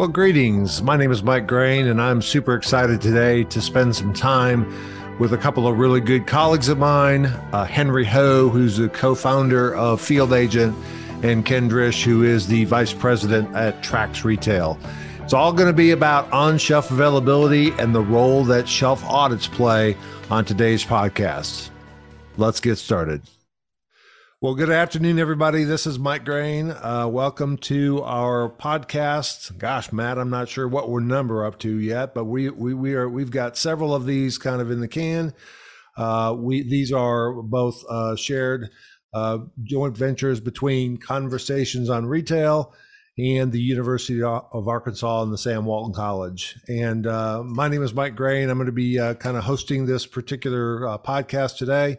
Well, greetings. My name is Mike Graen, and I'm super excited today to spend some time with a couple of really good colleagues of mine uh, Henry Ho, who's the co founder of Field Agent, and Ken Drish, who is the vice president at Trax Retail. It's all going to be about on shelf availability and the role that shelf audits play on today's podcast. Let's get started. Well, good afternoon, everybody. This is Mike Graen. Uh, welcome to our podcast. Gosh, Matt, I'm not sure what we're number up to yet, but we we we are we've got several of these kind of in the can. Uh, we these are both uh, shared uh, joint ventures between Conversations on Retail and the University of Arkansas and the Sam Walton College. And uh, my name is Mike Graen. I'm going to be uh, kind of hosting this particular podcast today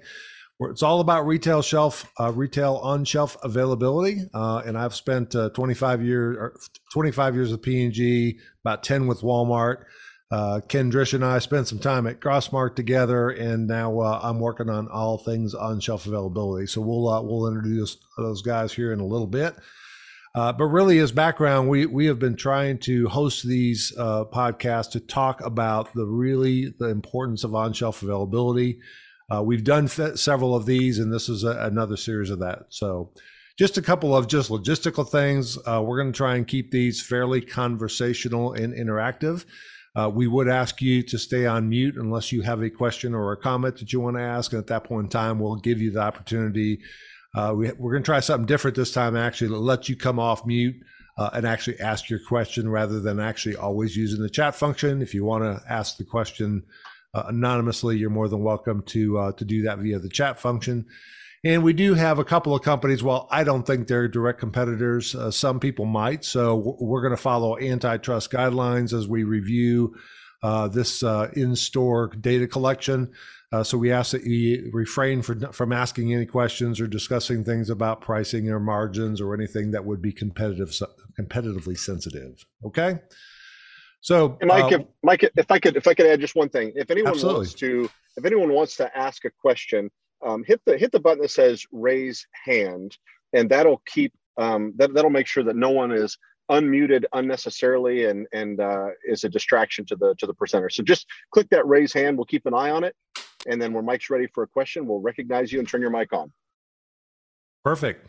it's all about retail shelf, uh, retail on shelf availability. Uh, and I've spent uh, 25 years, 25 years with P&G, about 10 with Walmart. Uh, Ken Drish and I spent some time at Crossmark together, and now uh, I'm working on all things on shelf availability. So we'll uh, we'll introduce those guys here in a little bit. but really, as background, we we have been trying to host these podcasts to talk about the really the importance of on shelf availability. Uh, we've done several of these, and this is a, another series of that. So, just a couple of just logistical things. Uh, we're going to try and keep these fairly conversational and interactive. Uh, we would ask you to stay on mute unless you have a question or a comment that you want to ask. And at that point in time, we'll give you the opportunity. Uh, we, are going to try something different this time, actually, to let you come off mute. Uh, and actually ask your question rather than actually always using the chat function. If you want to ask the question uh, anonymously, you're more than welcome to uh, to do that via the chat function. And we do have a couple of companies. Well, I don't think they're direct competitors. Uh, some people might. So we're going to follow antitrust guidelines as we review uh, this uh, in-store data collection. Uh, so we ask that you refrain for, from asking any questions or discussing things about pricing or margins or anything that would be competitive, competitively sensitive. Okay. So, Mike, if, Mike, if I could, if I could add just one thing, if anyone absolutely. wants to, if anyone wants to ask a question, um, hit the hit the button that says raise hand, and that'll keep um, that that'll make sure that no one is unmuted unnecessarily and and uh, is a distraction to the to the presenter. So just click that raise hand. We'll keep an eye on it, and then when Mike's ready for a question, we'll recognize you and turn your mic on. Perfect,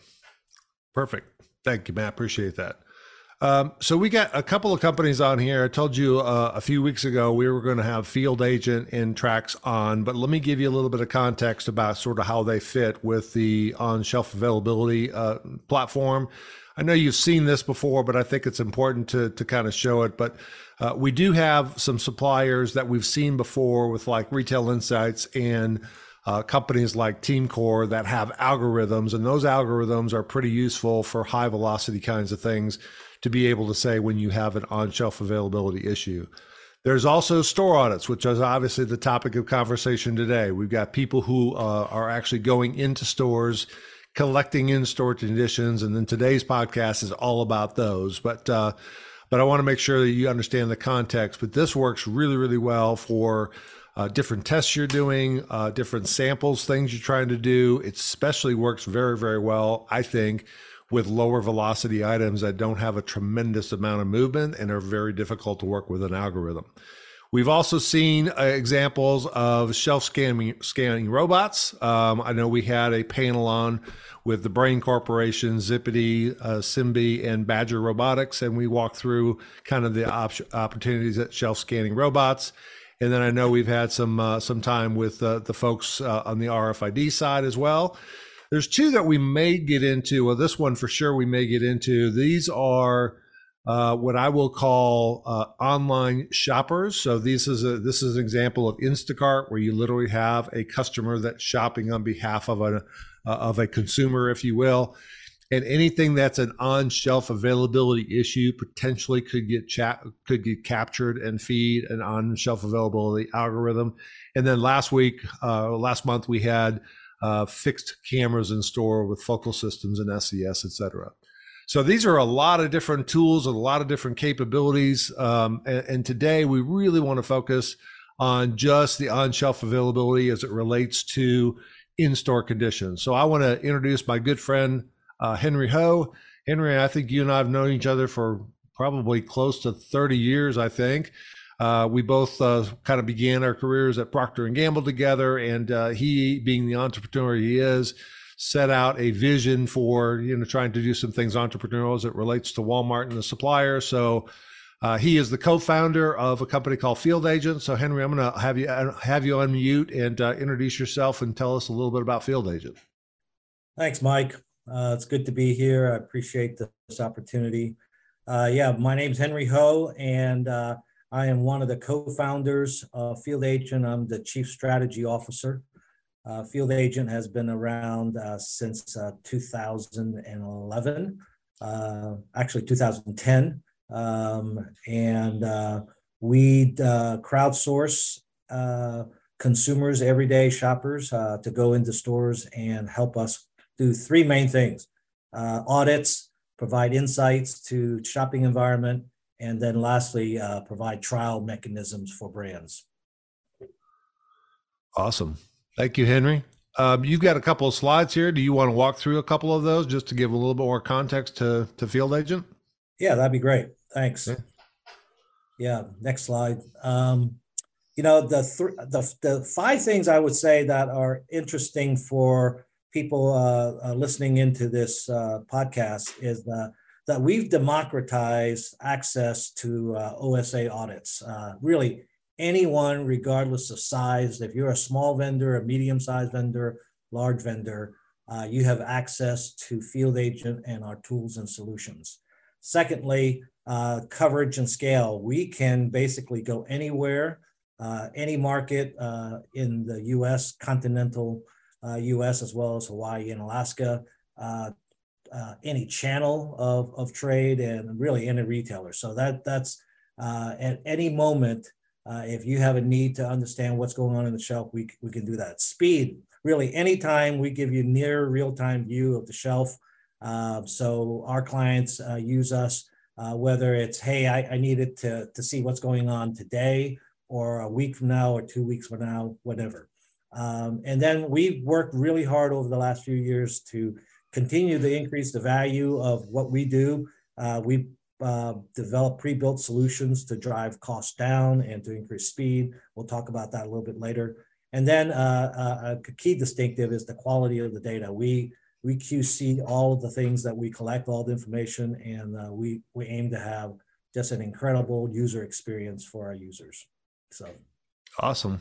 perfect. Thank you, Matt. Appreciate that. Um, so we got a couple of companies on here. I told you uh, a few weeks ago we were going to have Field Agent and Trax on, but let me give you a little bit of context about sort of how they fit with the on-shelf availability uh, platform. I know you've seen this before, but I think it's important to to kind of show it. But uh, we do have some suppliers that we've seen before with like Retail Insights and uh, companies like TeamCore that have algorithms, and those algorithms are pretty useful for high velocity kinds of things to be able to say when you have an on shelf availability issue. There's also store audits, which is obviously the topic of conversation today. We've got people who uh, are actually going into stores, collecting in store conditions, and then today's podcast is all about those. But uh, but I want to make sure that you understand the context. But this works really, really well for uh, different tests you're doing, uh, different samples, things you're trying to do. It especially works very, very well, I think, with lower velocity items that don't have a tremendous amount of movement and are very difficult to work with an algorithm. We've also seen uh, examples of shelf scanning, scanning robots. Um, I know we had a panel on with the Brain Corporation, Zippedi, uh, Simbe, and Badger Robotics, and we walked through kind of the op- opportunities at shelf scanning robots. And then I know we've had some uh, some time with uh, the folks uh, on the RFID side as well. There's two that we may get into. Well, this one for sure we may get into. These are uh, what I will call uh, online shoppers. So this is a this is an example of Instacart where you literally have a customer that's shopping on behalf of a uh, of a consumer, if you will. And anything that's an on-shelf availability issue potentially could get chat could get captured and feed an on-shelf availability algorithm. And then last week, uh, last month, we had uh, fixed cameras in store with focal systems and SES, et cetera. So these are a lot of different tools and a lot of different capabilities. Um, and, and, today we really want to focus on just the on-shelf availability as it relates to in-store conditions. So I want to introduce my good friend uh, Henry Ho. Henry, I think you and I have known each other for probably close to 30 years, I think. Uh, we both uh, kind of began our careers at Procter and Gamble together, and uh, he, being the entrepreneur he is, set out a vision for you know trying to do some things entrepreneurial as it relates to Walmart and the supplier. So uh, he is the co-founder of a company called Field Agent. So Henry, I'm going to have you have you unmute and uh, introduce yourself and tell us a little bit about Field Agent. Thanks, Mike. Uh, it's good to be here. I appreciate this opportunity. Uh, yeah, my name is Henry Ho, and uh, I am one of the co-founders of Field Agent. I'm the chief strategy officer. Uh, Field Agent has been around uh, since uh, 2011, uh, actually 2010. Um, and uh, we uh, crowdsource consumers, everyday shoppers, to go into stores and help us do three main things audits, provide insights to shopping environment, and then lastly, provide trial mechanisms for brands. Awesome. Thank you, Henry. Um, you've got a couple of slides here. Do you want to walk through a couple of those just to give a little bit more context to, to Field Agent? Yeah, that'd be great. Thanks. Yeah, yeah next slide. Um, you know, the, th- the, the five things I would say that are interesting for people uh, uh, listening into this uh, podcast is that we've democratized access to uh, OSA audits. Uh, really, anyone, regardless of size. If you're a small vendor, a medium sized vendor, large vendor, uh, you have access to Field Agent and our tools and solutions. Secondly, uh, coverage and scale. We can basically go anywhere, uh, any market uh, in the US, continental US, as well as Hawaii and Alaska. Uh, any channel of, of trade and really any retailer. So that that's at any moment uh, if you have a need to understand what's going on in the shelf, we, we can do that. Speed, really, anytime we give you near real-time view of the shelf. Uh, so our clients uh, use us, uh, whether it's, hey, I, I needed to, to see what's going on today or a week from now or two weeks from now, whatever. Um, and then we've worked really hard over the last few years to continue to increase the value of what we do. Uh, we uh, develop pre-built solutions to drive costs down and to increase speed. We'll talk about that a little bit later. And then uh, uh a key distinctive is the quality of the data. We we QC all of the things that we collect, all the information, and uh, we we aim to have just an incredible user experience for our users. So awesome.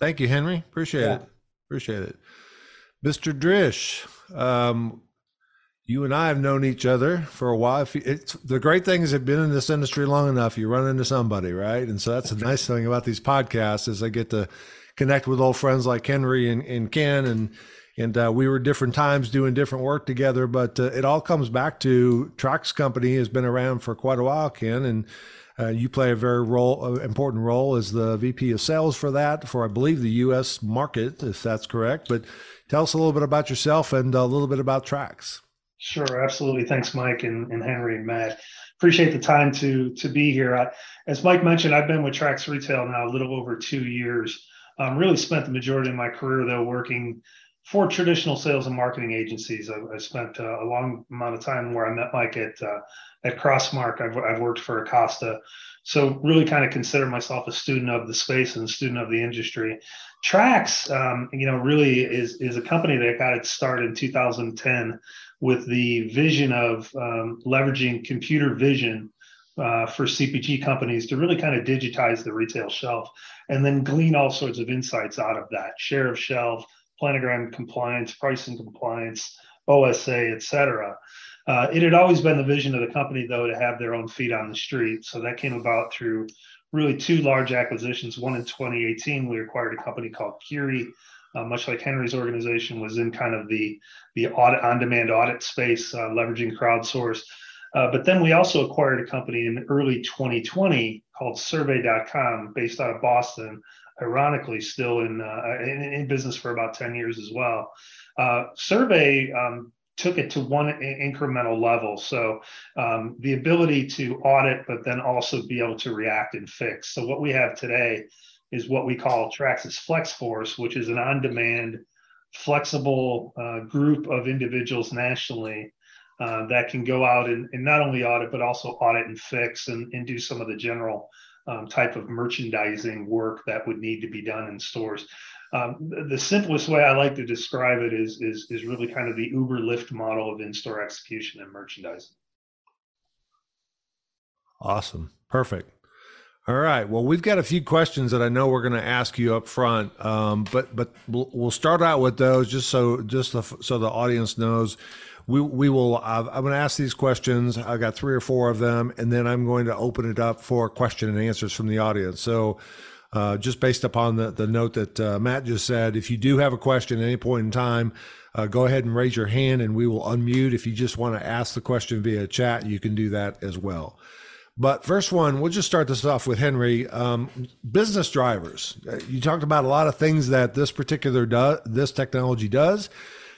Thank you, Henry. Appreciate yeah. it. Appreciate it. Mr. Drish, um, you and I have known each other for a while. It's, the great thing is, I've been in this industry long enough, you run into somebody, right? And so that's a nice thing about these podcasts is I get to connect with old friends like Henry and, and Ken, and and uh, we were different times doing different work together. But uh, it all comes back to Trax Company has been around for quite a while, Ken, and uh, you play a very role, uh, important role as the VP of Sales for that, for I believe the U.S. market, if that's correct. But tell us a little bit about yourself and a little bit about Trax. Sure, absolutely. Thanks, Mike and, and Henry and Matt. Appreciate the time to to be here. I, as Mike mentioned, I've been with Trax Retail now a little over two years. Um, really spent the majority of my career though working for traditional sales and marketing agencies. I, I spent uh, a long amount of time where I met Mike at uh, at Crossmark. I've, I've worked for Acosta, so really kind of consider myself a student of the space and a student of the industry. Trax, um, you know, really is is a company that got its start in 2010 with the vision of um, leveraging computer vision uh, for CPG companies to really kind of digitize the retail shelf and then glean all sorts of insights out of that share of shelf, planogram compliance, pricing compliance, OSA, et cetera. Uh, it had always been the vision of the company, though, to have their own feet on the street. So that came about through really two large acquisitions. One in 2018, we acquired a company called Quri uh, much like Henry's organization was in kind of the the audit on-demand audit space, uh, leveraging crowdsource. Uh, but then we also acquired a company in early 2020 called Survey.com, based out of Boston. Ironically, still in uh, in, in, business for about 10 years as well. Uh, Survey um, took it to one incremental level. So um, the ability to audit, but then also be able to react and fix. So what we have today is what we call Trax's Flex Force, which is an on demand, flexible uh, group of individuals nationally uh, that can go out and, and, not only audit, but also audit and fix and, and do some of the general um, type of merchandising work that would need to be done in stores. Um, the, simplest way I like to describe it is, is, is really kind of the Uber Lyft model of in-store execution and merchandising. Awesome. Perfect. All right. Well, we've got a few questions that I know we're going to ask you up front, um, but but we'll, start out with those just so just the, so the audience knows. We we will. I'm going to ask these questions. I've got three or four of them, and then I'm going to open it up for question and answers from the audience. So. Uh, just based upon the, the note that uh, Matt just said, if you do have a question at any point in time, uh, go ahead and raise your hand and we will unmute. If you just want to ask the question via chat, you can do that as well. But first one, we'll just start this off with Henry. Um, business drivers. Uh, you talked about a lot of things that this particular do, this technology does.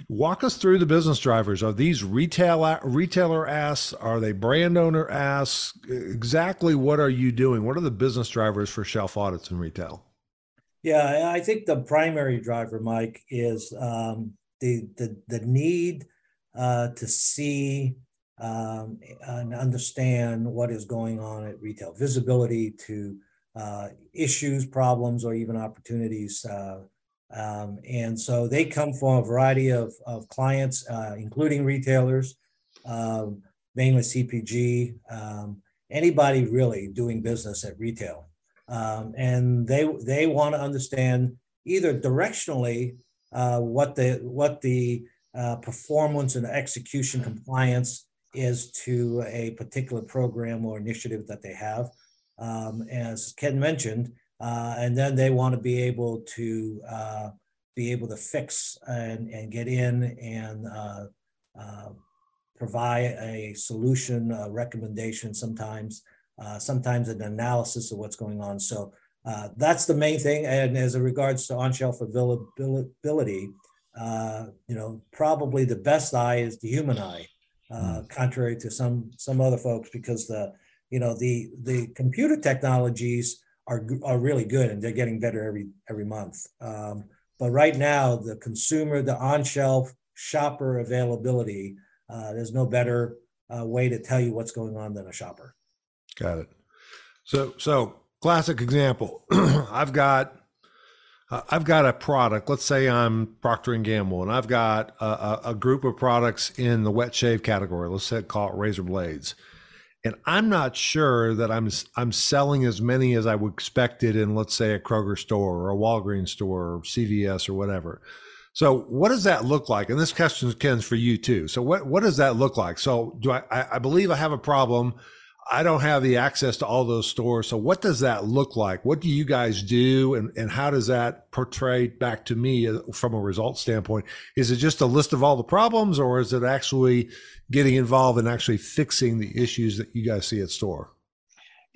Walk us through the business drivers. Are these retail retailer asks? Are they brand owner asks? Exactly what are you doing? What are the business drivers for shelf audits in retail? Yeah, I think the primary driver, Mike, is um, the the the need uh, to see um, and understand what is going on at retail, visibility to uh, issues, problems, or even opportunities. Uh, um, and so they come from a variety of, of clients, uh, including retailers, um, mainly CPG, um, anybody really doing business at retail. Um, and they they want to understand either directionally uh, what the what the uh, performance and execution compliance is to a particular program or initiative that they have, um, as Ken mentioned, uh, and then they want to be able to uh, be able to fix and, and get in and uh, uh provide a solution, a recommendation sometimes, uh, sometimes an analysis of what's going on. So uh, that's the main thing. And as it regards to on-shelf availability, you know, probably the best eye is the human eye. Uh, hmm. contrary to some some other folks, because the you know the the computer technologies are are really good and they're getting better every every month. Um, but right now, the consumer, the on shelf shopper availability, uh, there's no better uh, way to tell you what's going on than a shopper. Got it. So so classic example. I've got uh, I've got a product. Let's say I'm Procter and Gamble, and I've got a, a, a, group of products in the wet shave category. Let's say call it razor blades, and I'm not sure that I'm I'm selling as many as I would expect it in, let's say, a Kroger store or a Walgreens store or CVS or whatever. So, what does that look like? And this question, Ken's, for you too. So, what what does that look like? So, do I I believe I have a problem I don't have the access to all those stores. So what does that look like? What do you guys do? And, and how does that portray back to me uh, from a result standpoint? Is it just a list of all the problems or is it actually getting involved in actually fixing the issues that you guys see at store?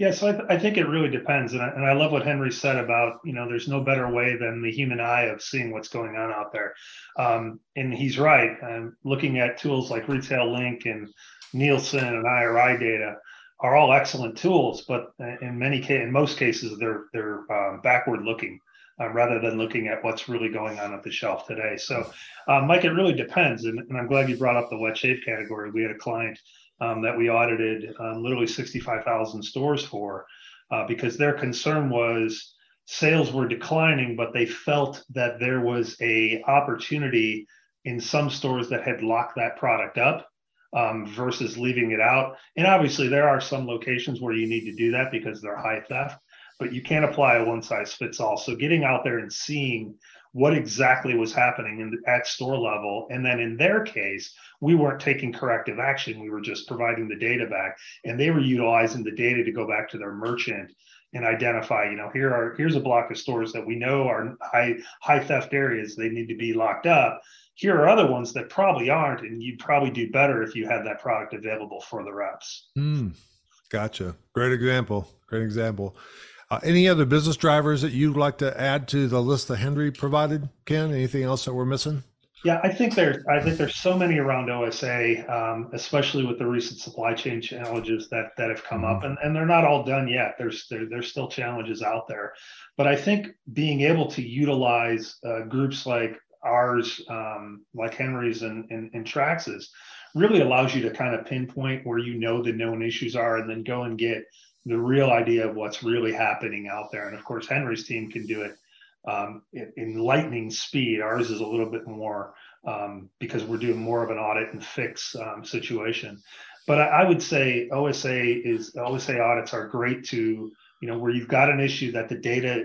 Yeah, so I, th- I think it really depends, and I, and I love what Henry said about you know there's no better way than the human eye of seeing what's going on out there, um, and he's right. I'm looking at tools like Retail Link and Nielsen and IRI data, are all excellent tools, but in many in most cases, they're they're um, backward looking uh, rather than looking at what's really going on at the shelf today. So, um, Mike, it really depends, and, and, I'm glad you brought up the wet shave category. We had a client um, that we audited um, literally 65,000 stores for uh, because their concern was sales were declining, but they felt that there was a opportunity in some stores that had locked that product up um, versus leaving it out. And obviously, there are some locations where you need to do that because they're high theft, but you can't apply a one size fits all. So, getting out there and seeing what exactly was happening in, at store level. And then in their case, we weren't taking corrective action. We were just providing the data back, and they were utilizing the data to go back to their merchant and identify you know here are here's a block of stores that we know are high high theft areas they need to be locked up here are other ones that probably aren't, and you'd probably do better if you had that product available for the reps. Mm, gotcha. Great example. Great example. Uh, any other business drivers that you'd like to add to the list that Henry provided, Ken? Anything else that we're missing? Yeah, I think there's I think there's so many around OSA, um, especially with the recent supply chain challenges that that have come mm-hmm. up, and, and they're not all done yet. There's there, there's still challenges out there, but I think being able to utilize uh, groups like ours, um, like Henry's and, and, and Trax's, really allows you to kind of pinpoint where you know the known issues are and then go and get the real idea of what's really happening out there. And of course, Henry's team can do it um, in, in, lightning speed. Ours is a little bit more um, because we're doing more of an audit and fix um, situation. But I, I, would say OSA is OSA audits are great to you know where you've got an issue that the data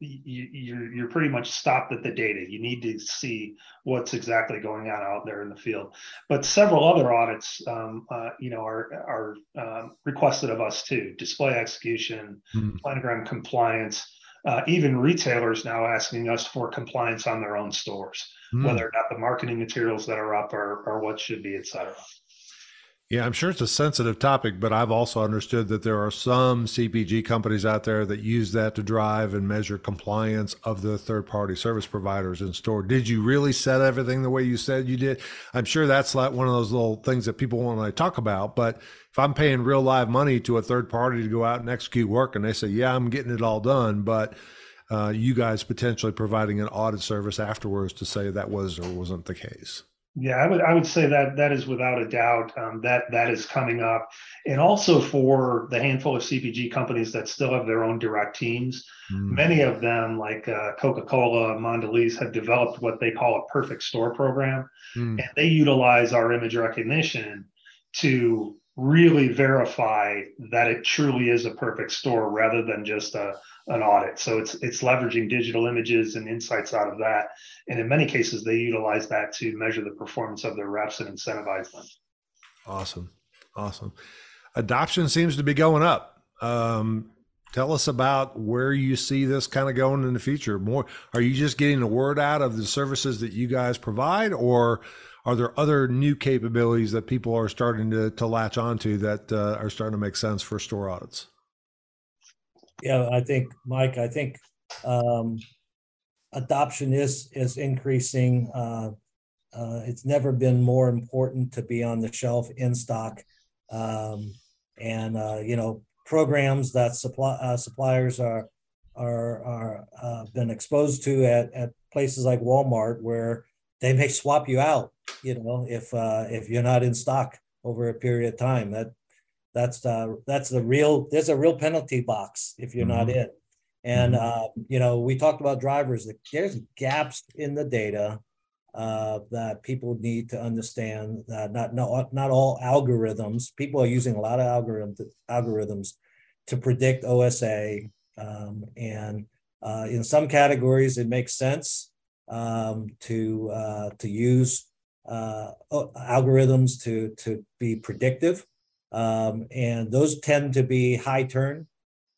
you, you're, you're pretty much stopped at the data you need to see what's exactly going on out there in the field but several other audits um, uh, you know are are um, requested of us too display execution mm-hmm. planogram compliance uh, even retailers now asking us for compliance on their own stores mm-hmm. whether or not the marketing materials that are up are, are what should be et cetera yeah, I'm sure it's a sensitive topic, but I've also understood that there are some CPG companies out there that use that to drive and measure compliance of the third party service providers in store. Did you really set everything the way you said you did? I'm sure that's like one of those little things that people want to talk about, but if I'm paying real live money to a third party to go out and execute work and they say, yeah, I'm getting it all done, but uh, you guys potentially providing an audit service afterwards to say that was or wasn't the case. Yeah, I would I would say that that is without a doubt um, that that is coming up, and also for the handful of CPG companies that still have their own direct teams. Mm. Many of them, like uh, Coca Cola, Mondelez, have developed what they call a perfect store program, mm. and they utilize our image recognition to really verify that it truly is a perfect store rather than just a an audit. So it's it's leveraging digital images and insights out of that, and in many cases they utilize that to measure the performance of their reps and incentivize them. Awesome, awesome. Adoption seems to be going up. Um, tell us about where you see this kind of going in the future. More, are you just getting the word out of the services that you guys provide, or are there other new capabilities that people are starting to, to latch onto that uh, are starting to make sense for store audits? Yeah, I think, Mike, I think um, adoption is is increasing. Uh, uh, it's never been more important to be on the shelf in stock, um, and uh, you know programs that supply uh, suppliers are are are uh, been exposed to at at places like Walmart, where they may swap you out. You know, if uh, if you're not in stock over a period of time, that that's the that's the real. There's a real penalty box if you're mm-hmm. not in. And mm-hmm. uh, you know, we talked about drivers. There's gaps in the data uh, that people need to understand. That not not not all algorithms. People are using a lot of algorithms algorithms to predict OSA, um, and uh, in some categories it makes sense um, to uh, to use uh, algorithms to to be predictive. Um, and those tend to be high turn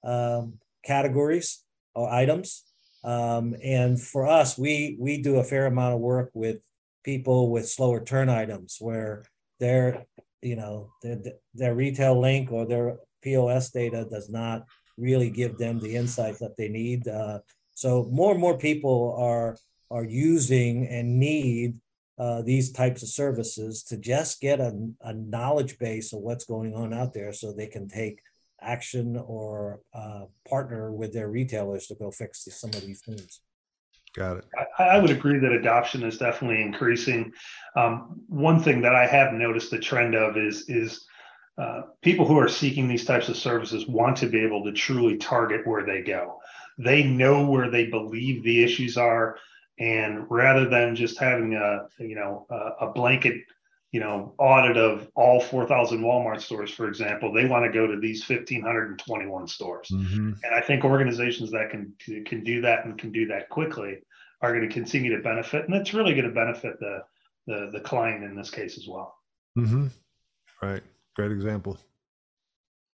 um, categories or items. Um, and for us, we we do a fair amount of work with people with slower turn items where their you know their, their retail link or their POS data does not really give them the insights that they need. Uh, so more and more people are are using and need uh, these types of services to just get a, a, knowledge base of what's going on out there so they can take action or uh, partner with their retailers to go fix some of these things. Got it. I, I would agree that adoption is definitely increasing. Um, one thing that I have noticed the trend of is is uh, people who are seeking these types of services want to be able to truly target where they go. They know where they believe the issues are and rather than just having a you know a, a blanket you know audit of all 4000 walmart stores for example they want to go to these 1521 stores mm-hmm. and i think organizations that can can do that and can do that quickly are going to continue to benefit and it's really going to benefit the the, the client in this case as well mm-hmm. right great example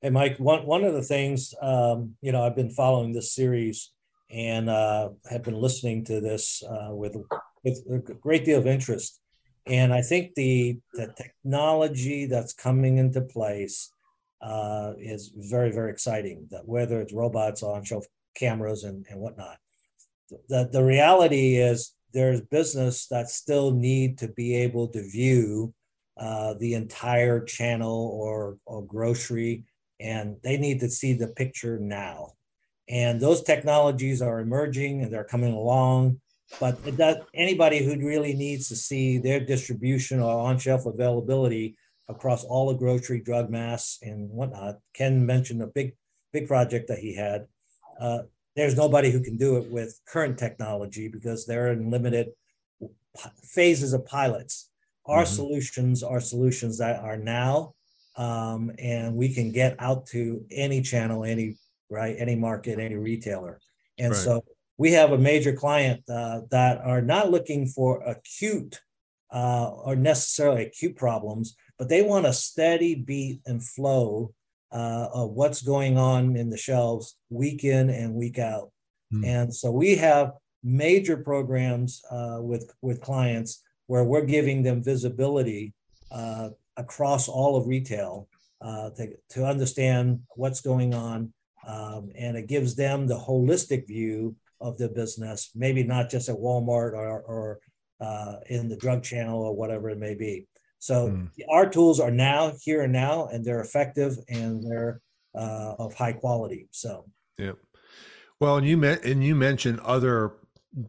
hey mike one, one of the things um, you know i've been following this series and uh, have been listening to this uh, with with a great deal of interest. And I think the the technology that's coming into place uh, is very very exciting. That whether it's robots on shelf cameras and, and whatnot, the the reality is there's business that still need to be able to view uh, the entire channel or or grocery, and they need to see the picture now. And those technologies are emerging and they're coming along. but does, anybody who really needs to see their distribution or on-shelf availability across all the grocery, drug mass, and whatnot. Ken mentioned a big, big project that he had. Uh, there's nobody who can do it with current technology because they're in limited phases of pilots. Our mm-hmm. solutions are solutions that are now, um, and we can get out to any channel, any right, any market, any retailer. And right. so we have a major client uh, that are not looking for acute uh, or necessarily acute problems, but they want a steady beat and flow uh, of what's going on in the shelves week in and week out. Mm. And so we have major programs uh, with with clients where we're giving them visibility uh, across all of retail uh, to, to understand what's going on. Um, and it gives them the holistic view of the business, maybe not just at Walmart or, or uh, in the drug channel or whatever it may be. So mm. our tools are now here and now, and they're effective and they're uh, of high quality. So yeah. Well, and you met and you mentioned other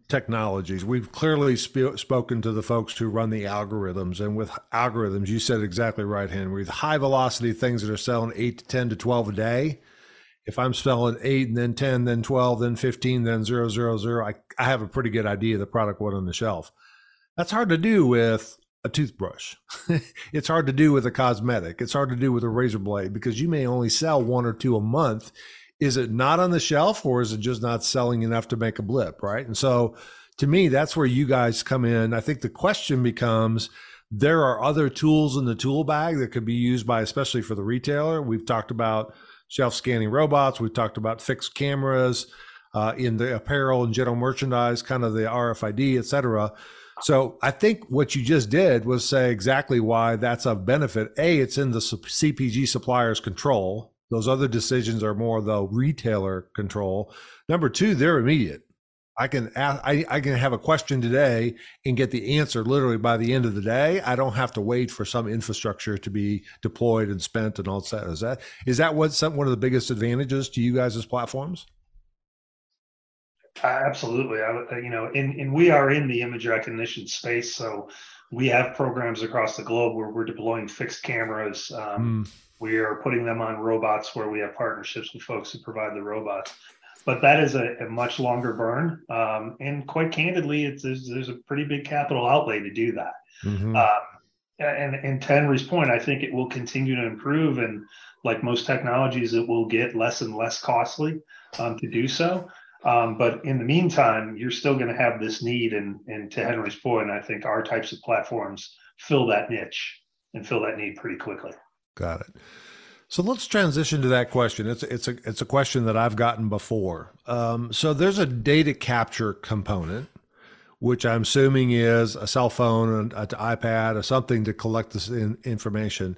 technologies. We've clearly sp- spoken to the folks who run the algorithms, and with algorithms, you said exactly right, Henry. The high velocity things that are selling eight to ten to twelve a day. If I'm selling eight and then ten, then twelve, then fifteen, then zero zero zero, I, I have a pretty good idea of the product what on the shelf. That's hard to do with a toothbrush. it's hard to do with a cosmetic. It's hard to do with a razor blade because you may only sell one or two a month. Is it not on the shelf or is it just not selling enough to make a blip? Right. And so to me, that's where you guys come in. I think the question becomes there are other tools in the tool bag that could be used by, especially for the retailer. We've talked about shelf scanning robots, we've talked about fixed cameras. Uh, in the apparel and general merchandise, kind of the RFID, et cetera. So I think what you just did was say exactly why that's of benefit. A, it's in the CPG supplier's control. Those other decisions are more the retailer control. Number two, they're immediate. I can ask, I, I can have a question today and get the answer literally by the end of the day. I don't have to wait for some infrastructure to be deployed and spent and all that. Is that is that what some one of the biggest advantages to you guys as platforms? Absolutely. I, you know, and, and we are in the image recognition space. So we have programs across the globe where we're deploying fixed cameras. Um, mm. We are putting them on robots where we have partnerships with folks who provide the robots. But that is a, a much longer burn. Um, and quite candidly, it's, there's, there's, a pretty big capital outlay to do that. Mm-hmm. Um, and, and to Henry's point, I think it will continue to improve. And like most technologies, it will get less and less costly um, to do so. Um, but in the meantime, you're still going to have this need, and and to Henry's point, I think our types of platforms fill that niche and fill that need pretty quickly. Got it. So let's transition to that question. It's it's a it's a question that I've gotten before. Um, so there's a data capture component, which I'm assuming is a cell phone, an, an iPad, or something to collect this in, information,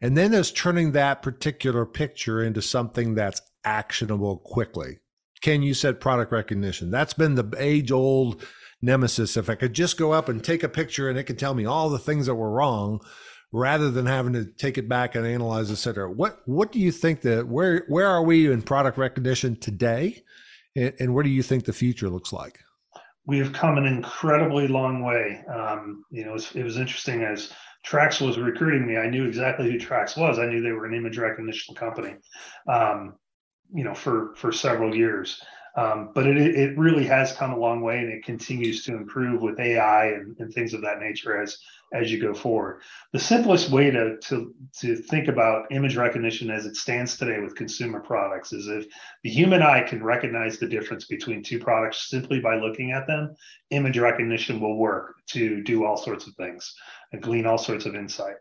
and then there's turning that particular picture into something that's actionable quickly. Ken, you said product recognition. That's been the age old nemesis. If I could just go up and take a picture and it could tell me all the things that were wrong rather than having to take it back and analyze, et cetera. What, what do you think that, where, where are we in product recognition today? And, and where do you think the future looks like? We have come an incredibly long way. Um, you know, it was, it was interesting as Trax was recruiting me. I knew exactly who Trax was. I knew they were an image recognition company. Um, you know for for several years. Um, but it it really has come a long way, and it continues to improve with AI and, and things of that nature as as you go forward. The simplest way to to to think about image recognition as it stands today with consumer products is if the human eye can recognize the difference between two products simply by looking at them, image recognition will work to do all sorts of things and glean all sorts of insight.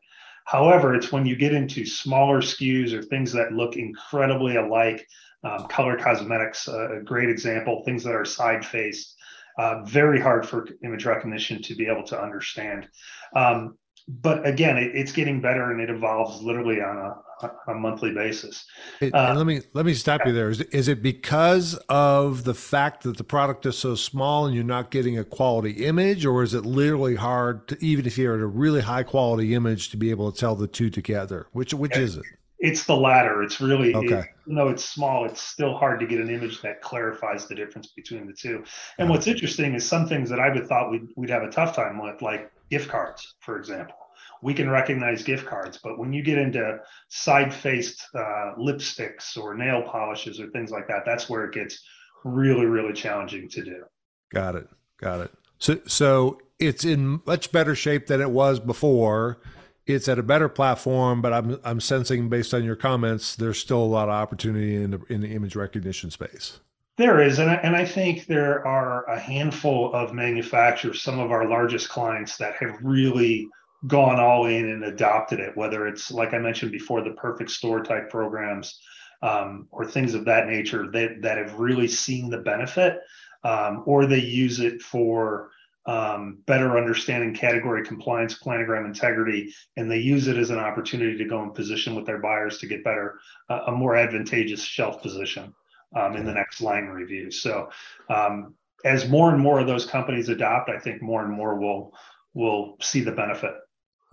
However, it's when you get into smaller SKUs or things that look incredibly alike, um, color cosmetics, uh, a great example, things that are side faced, uh, very hard for image recognition to be able to understand. Um, but again, it, it's getting better and it evolves literally on a, a monthly basis. uh, let me let me stop you there. Is, is it because of the fact that the product is so small and you're not getting a quality image, or is it literally hard to even if you're at a really high quality image to be able to tell the two together? Which which is it? It's the latter. It's really, okay. it, even though it's small, it's still hard to get an image that clarifies the difference between the two. And what's interesting is some things that I would thought we'd, we'd have a tough time with, like gift cards, for example. We can recognize gift cards, but when you get into side-faced uh, lipsticks or nail polishes or things like that, that's where it gets really, really challenging to do. Got it. Got it. So, so it's in much better shape than it was before it's at a better platform, but I'm I'm sensing based on your comments, there's still a lot of opportunity in the in the image recognition space. There is, and I, and I think there are a handful of manufacturers, some of our largest clients, that have really gone all in and adopted it. Whether it's like I mentioned before, the perfect store type programs, um, or things of that nature, that that have really seen the benefit, um, or they use it for um, better understanding category compliance, planogram integrity, and they use it as an opportunity to go and position with their buyers to get better, uh, a more advantageous shelf position um, in the next line review. So, um, as more and more of those companies adopt, I think more and more will will see the benefit.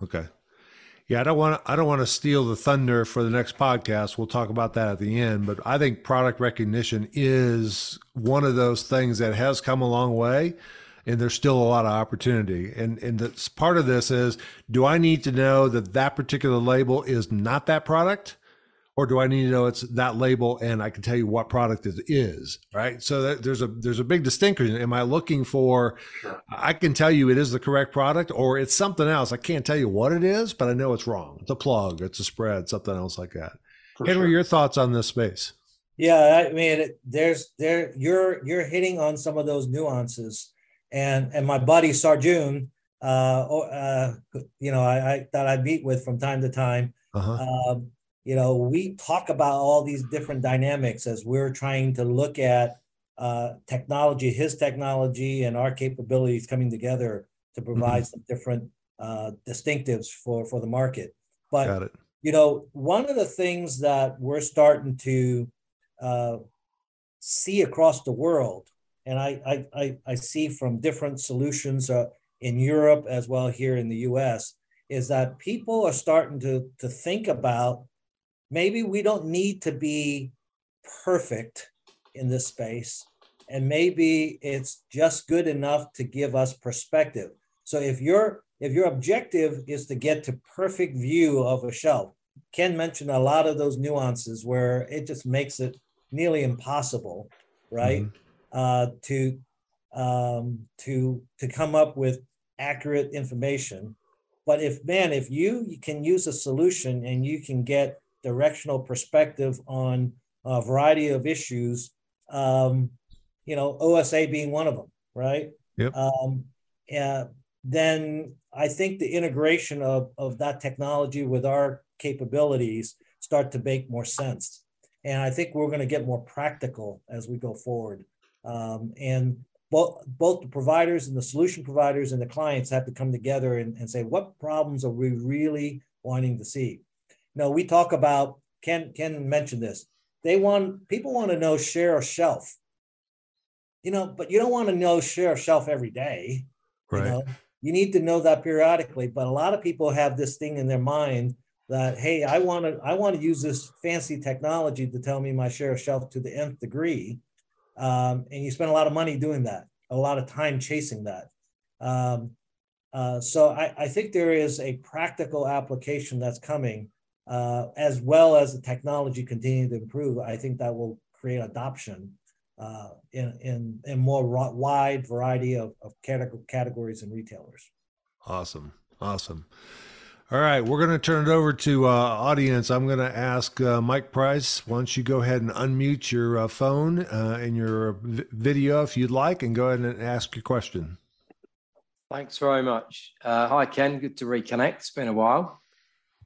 Okay. Yeah, I don't want to, I don't want to steal the thunder for the next podcast. We'll talk about that at the end, but I think product recognition is one of those things that has come a long way and there's still a lot of opportunity. And and that's part of this is, do I need to know that that particular label is not that product, or do I need to know it's that label and I can tell you what product it is? Right. So that, there's a there's a big distinction. Am I looking for? I can tell you it is the correct product, or it's something else. I can't tell you what it is, but I know it's wrong. It's a plug. It's a spread. Something else like that. For Henry, sure. your thoughts on this space? Yeah, I mean, there's there you're you're hitting on some of those nuances and and my buddy Sarjun, uh, uh, you know, I, I, that I meet with from time to time. Uh-huh. Um, you know, we talk about all these different dynamics as we're trying to look at uh, technology, his technology, and our capabilities coming together to mm-hmm. provide mm-hmm. some different uh, distinctives for for the market. But you know, one of the things that we're starting to uh, see across the world and I, I, I see from different solutions uh, in Europe as well here in the US, is that people are starting to, to think about maybe we don't need to be perfect in this space. And maybe it's just good enough to give us perspective. So if your if your objective is to get to perfect view of a shelf, Ken mentioned a lot of those nuances where it just makes it nearly impossible, right? Mm-hmm uh, to um, to to come up with accurate information. But if man, if you, you can use a solution and you can get directional perspective on a variety of issues, um, you know, OSA being one of them, right? Yep. Um, yeah, then I think the integration of, of that technology with our capabilities start to make more sense. And I think we're going to get more practical as we go forward. Um, and both, both the providers and the solution providers and the clients have to come together and, and say, what problems are we really wanting to see? No, we talk about, Ken, Ken mentioned this. They want, people want to know share of shelf. You know, but you don't want to know share of shelf every day. Right. You know, you need to know that periodically. But a lot of people have this thing in their mind that hey, I want to I want to use this fancy technology to tell me my share of shelf to the nth degree, um, and you spend a lot of money doing that, a lot of time chasing that. Um, uh, so I, I, think there is a practical application that's coming, uh, as well as the technology continuing to improve. I think that will create adoption uh, in, in, in more wide variety of, of categories and retailers. Awesome. Awesome. All right, we're going to turn it over to uh, audience. I'm going to ask uh, Mike Price. Why don't you go ahead and unmute your uh, phone uh, and your v- video if you'd like, and go ahead and ask your question. Thanks very much. Uh, hi, Ken. Good to reconnect. It's been a while.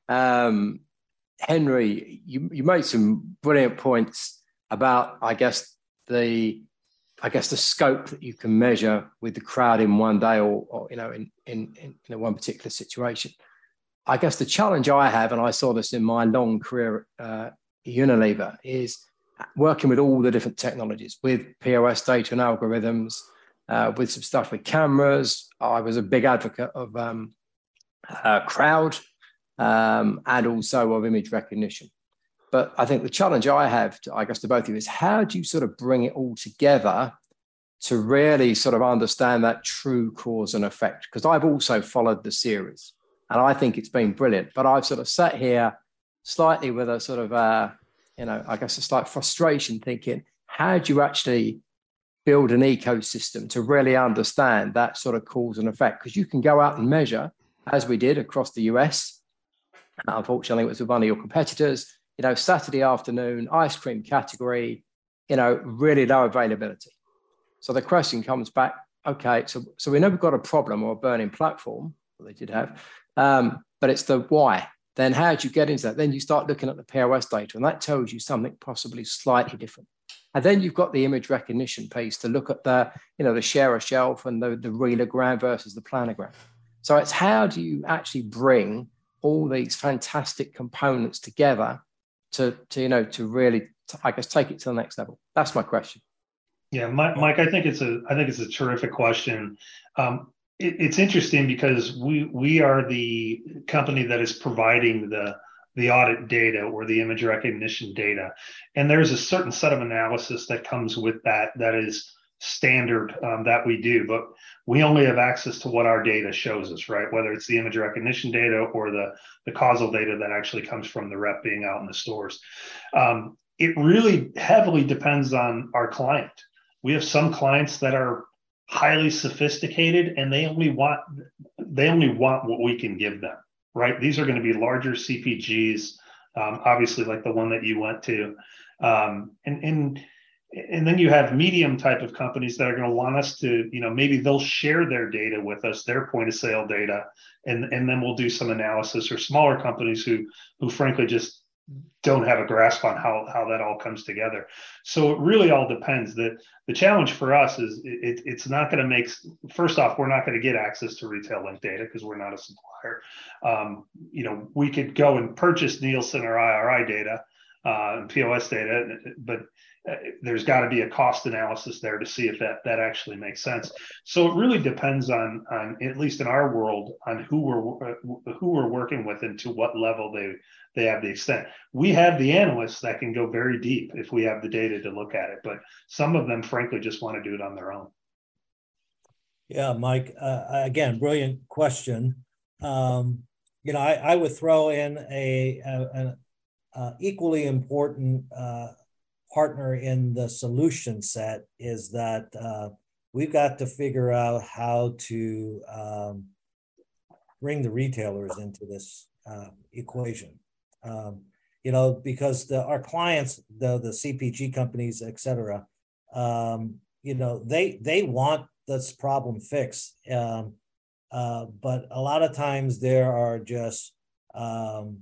Um, Henry, you, you made some brilliant points about, I guess, the I guess the scope that you can measure with the crowd in one day or, or you know in, in, in, in one particular situation. I guess the challenge I have, and I saw this in my long career uh, Unilever, is working with all the different technologies with POS data and algorithms, uh, with some stuff with cameras. I was a big advocate of um, uh, crowd um, and also of image recognition. But I think the challenge I have, to, I guess, to both of you is how do you sort of bring it all together to really sort of understand that true cause and effect? Because I've also followed the series and I think it's been brilliant. But I've sort of sat here slightly with a sort of, uh, you know, I guess a slight frustration thinking, how do you actually build an ecosystem to really understand that sort of cause and effect? Because you can go out and measure, as we did across the US. Unfortunately, it was with one of your competitors. You know, Saturday afternoon, ice cream category, you know, really low availability. So the question comes back, okay, so, so we never got a problem or a burning platform, they did have, um, but it's the why. Then how do you get into that? Then you start looking at the POS data, and that tells you something possibly slightly different. And then you've got the image recognition piece to look at the, you know, the share of shelf and the, the realogram versus the planogram. So it's how do you actually bring all these fantastic components together to, to you know, to really, to, I guess, take it to the next level? That's my question. Yeah, Mike, I think it's a, I think it's a terrific question. Um, it, it's interesting because we we are the company that is providing the the audit data or the image recognition data, and there's a certain set of analysis that comes with that that is standard um, that we do, but we only have access to what our data shows us, right? Whether it's the image recognition data or the the causal data that actually comes from the rep being out in the stores. Um, it really heavily depends on our client. We have some clients that are highly sophisticated and they only want they only want what we can give them right these are going to be larger cpgs um, obviously like the one that you went to um, and and and then you have medium type of companies that are going to want us to you know maybe they'll share their data with us their point of sale data and and then we'll do some analysis or smaller companies who who frankly just don't have a grasp on how how that all comes together. So it really all depends. That the challenge for us is it, it's not going to make. First off, we're not going to get access to retail link data because we're not a supplier. Um, you know, we could go and purchase Nielsen or IRI data uh, POS data, but uh, there's got to be a cost analysis there to see if that that actually makes sense. So it really depends on on at least in our world on who we're uh, who we're working with and to what level they they have the extent. We have the analysts that can go very deep if we have the data to look at it, but some of them frankly just want to do it on their own. Yeah, Mike. Uh, again, brilliant question. Um, you know, I, I, would throw in a, a, a equally important uh, partner in the solution set is that uh, we've got to figure out how to um, bring the retailers into this uh, equation. Um, you know, because the, our clients, the the CPG companies, et cetera, um, you know, they they want this problem fixed. Um, uh, but a lot of times there are just um,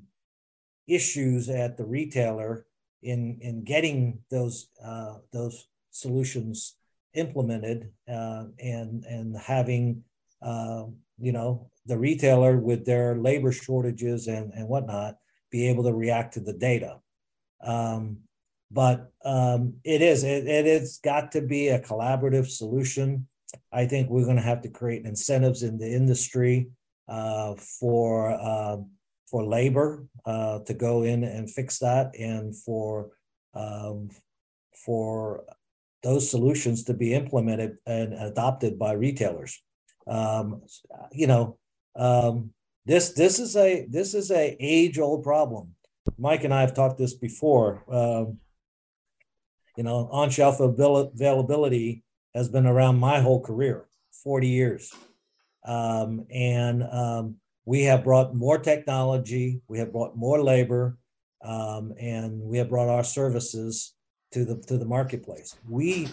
issues at the retailer in in getting those uh, those solutions implemented uh, and and having uh, you know the retailer with their labor shortages and and whatnot be able to react to the data. Um, but um, it is it, it has got to be a collaborative solution. I think we're going to have to create incentives in the industry uh, for um, for labor uh, to go in and fix that, and for um, for those solutions to be implemented and adopted by retailers. Um, you know, um, this this is a this is a age old problem. Mike and I have talked this before. Um, you know, on shelf availability has been around my whole career, forty years, um, and um, we have brought more technology, we have brought more labor, um, and we have brought our services to the to the marketplace. We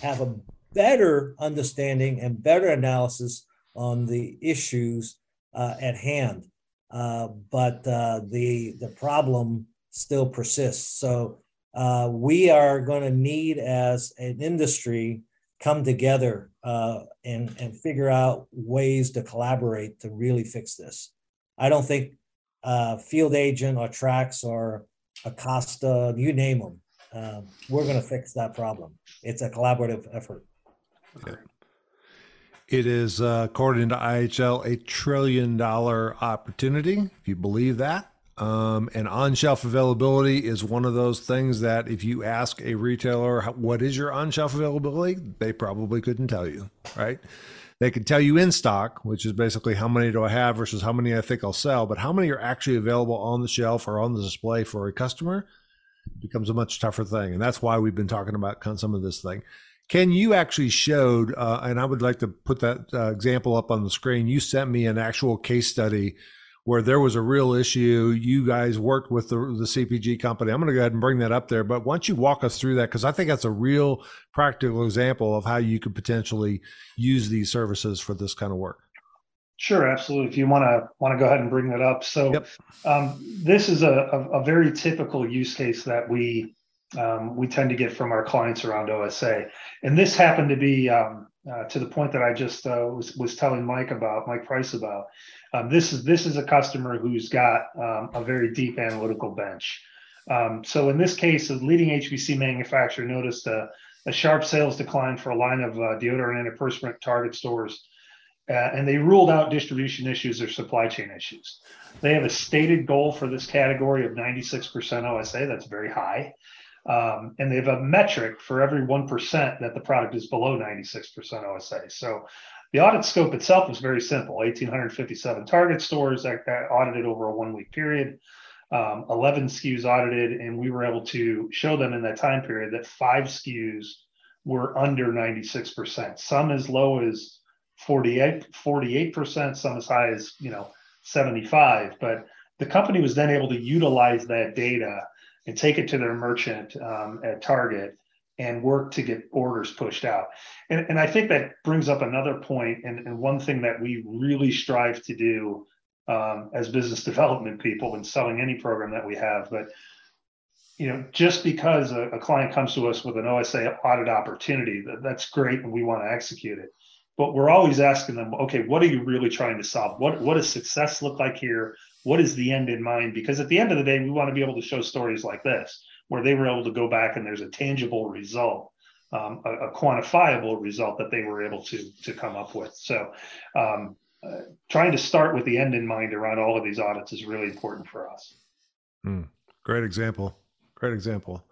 have a better understanding and better analysis on the issues uh, at hand, uh, but uh, the the problem still persists. So uh, we are going to need, as an industry, come together uh, and and figure out ways to collaborate to really fix this. I don't think uh, Field Agent or Trax or Acosta, you name them, uh, we're going to fix that problem. It's a collaborative effort. Okay. It is, uh, according to IHL, a trillion dollar opportunity. If you believe that, Um, and on shelf availability is one of those things that if you ask a retailer, what is your on shelf availability? They probably couldn't tell you, right? They could tell you in stock, which is basically how many do I have versus how many I think I'll sell, but how many are actually available on the shelf or on the display for a customer becomes a much tougher thing. And that's why we've been talking about some of this thing. Ken, you actually showed, uh, and I would like to put that uh, example up on the screen. You sent me an actual case study where there was a real issue. You guys worked with the, the CPG company. I'm going to go ahead and bring that up there. But why don't you walk us through that? Because I think that's a real practical example of how you could potentially use these services for this kind of work. Sure, absolutely. If you want to want to go ahead and bring that up, so yep. um, this is a, a, a, very typical use case that we um, we tend to get from our clients around OSA, and this happened to be um, uh, to the point that I just uh, was was telling Mike about Mike Price about. Um, this is this is a customer who's got um, a very deep analytical bench. Um, so in this case, a leading HPC manufacturer noticed a, a sharp sales decline for a line of uh, deodorant and antiperspirant target stores, uh, and they ruled out distribution issues or supply chain issues. They have a stated goal for this category of 96% OSA. That's very high. Um, and they have a metric for every 1% that the product is below 96% OSA. So the audit scope itself was very simple 1,857 target stores that, audited over a one week period, um, 11 SKUs audited, and we were able to show them in that time period that five SKUs were under 96%, some as low as 48, 48%, some as high as, you know, 75. But the company was then able to utilize that data and take it to their merchant um, at Target and work to get orders pushed out. And, and I think that brings up another point, and, and one thing that we really strive to do um, as business development people when selling any program that we have. But you know, just because a, a client comes to us with an OSA audit opportunity, that, that's great, and we want to execute it. But we're always asking them, okay, what are you really trying to solve? What what does success look like here? What is the end in mind? Because at the end of the day, we want to be able to show stories like this, where they were able to go back and there's a tangible result, um, a, a, quantifiable result that they were able to to come up with. So, um, uh, trying to start with the end in mind around all of these audits is really important for us. Mm, great example. Great example.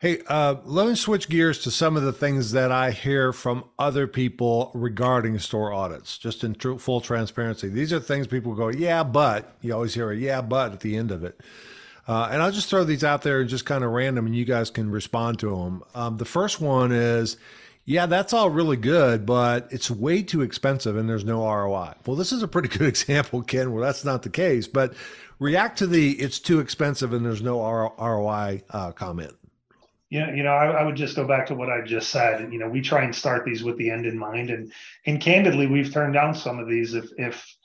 Hey, uh, let me switch gears to some of the things that I hear from other people regarding store audits, just in true, full transparency. These are things people go, yeah, but you always hear a yeah, but at the end of it. Uh, and I'll just throw these out there and just kind of random, and you guys can respond to them. Um, the first one is, yeah, that's all really good, but it's way too expensive and there's no ROI. Well, this is a pretty good example, Ken, Well, that's not the case, but react to the it's too expensive and there's no ROI uh, comment. Yeah, you know, I, I, would just go back to what I just said. You know, we try and start these with the end in mind, and and candidly, we've turned down some of these if if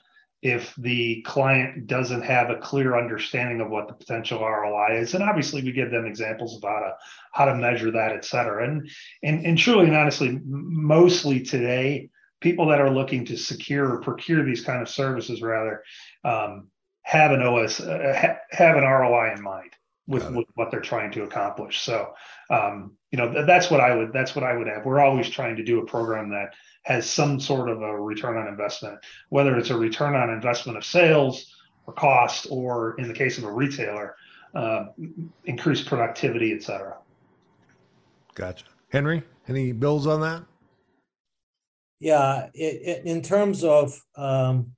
if the client doesn't have a clear understanding of what the potential ROI is, and obviously we give them examples of how to how to measure that, et cetera. And and and truly and honestly, mostly today, people that are looking to secure or procure these kind of services rather um, have an OS uh, have an ROI in mind with, with what they're trying to accomplish. So, um, you know, th- that's what I would that's what I would have. We're always trying to do a program that has some sort of a return on investment, whether it's a return on investment of sales or cost, or in the case of a retailer, uh, increased productivity, et cetera. Gotcha, Henry. Any bills on that? Yeah, it, it, in terms of, um,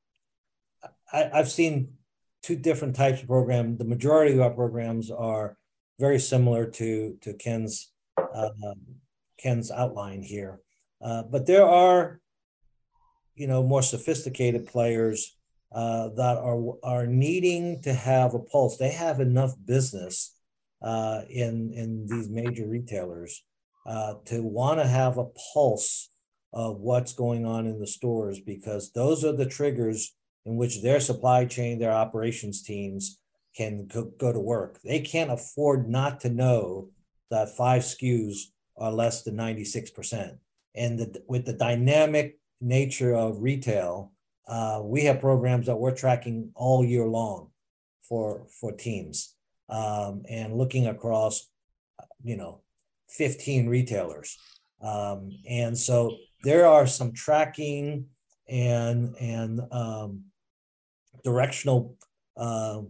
I, I've seen two different types of program. The majority of our programs are very similar to to Ken's uh, Ken's outline here, uh, but there are, you know, more sophisticated players uh, that are are needing to have a pulse. They have enough business uh, in in these major retailers uh, to want to have a pulse of what's going on in the stores because those are the triggers in which their supply chain, their operations teams can go, go to work. They can't afford not to know that five SKUs are less than 96%. And the, with the dynamic nature of retail, uh, we have programs that we're tracking all year long for for teams um, and looking across, you know, 15 retailers. Um, and so there are some tracking and and um, directional uh,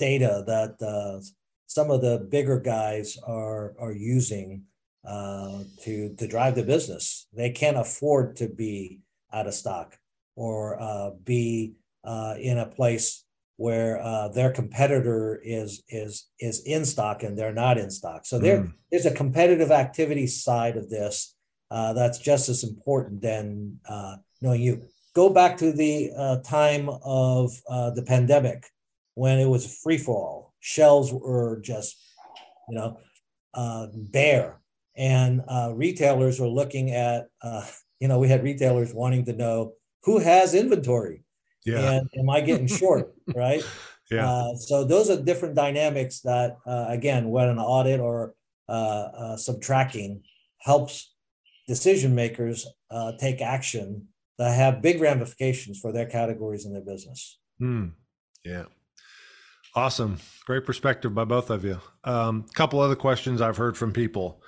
data that uh, some of the bigger guys are are using uh, to to drive the business. They can't afford to be out of stock or uh, be uh, in a place where uh, their competitor is is is in stock and they're not in stock. So there mm. there's a competitive activity side of this uh, that's just as important than uh, knowing you. Go back to the uh, time of uh, the pandemic when it was free fall. all. Shelves were just you know uh, bare, and retailers were looking at you know we had retailers wanting to know who has inventory yeah. and am I getting short, right? Yeah. Uh, so those are different dynamics that, uh, again, when an audit or uh, uh subtracting helps decision makers uh, take action that have big ramifications for their categories in their business. Hmm. Yeah. Awesome. Great perspective by both of you. A um, couple other questions I've heard from people.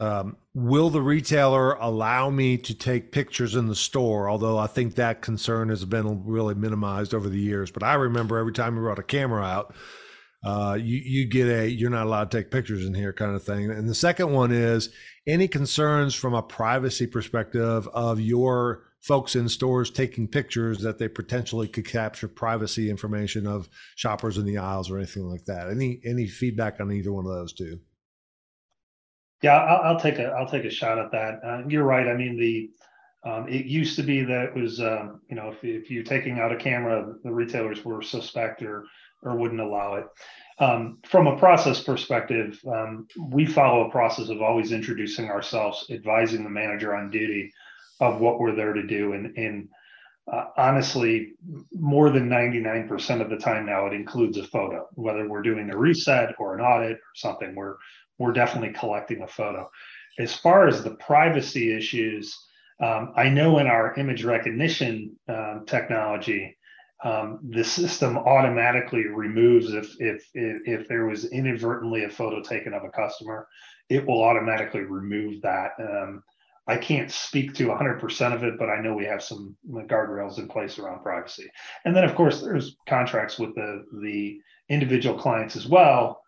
Um, will the retailer allow me to take pictures in the store? Although I think that concern has been really minimized over the years. But I remember every time we brought a camera out, uh, you you get a you're not allowed to take pictures in here kind of thing. And the second one is any concerns from a privacy perspective of your folks in stores taking pictures that they potentially could capture privacy information of shoppers in the aisles or anything like that. Any any feedback on either one of those two? Yeah, I'll, I'll, take a I'll take a shot at that. Uh, you're right. I mean, the um, it used to be that it was um, you know if, if you're taking out a camera, the retailers were suspect or or wouldn't allow it. Um, from a process perspective, um, we follow a process of always introducing ourselves, advising the manager on duty of what we're there to do, and and uh, honestly, more than 99% of the time now, it includes a photo, whether we're doing a reset or an audit or something. We're we're definitely collecting a photo. As far as the privacy issues, um, I know in our image recognition um, technology, um, the system automatically removes if, if, if if there was inadvertently a photo taken of a customer, it will automatically remove that. Um, I can't speak to 100% of it, but I know we have some guardrails in place around privacy. And then, of course, there's contracts with the the individual clients as well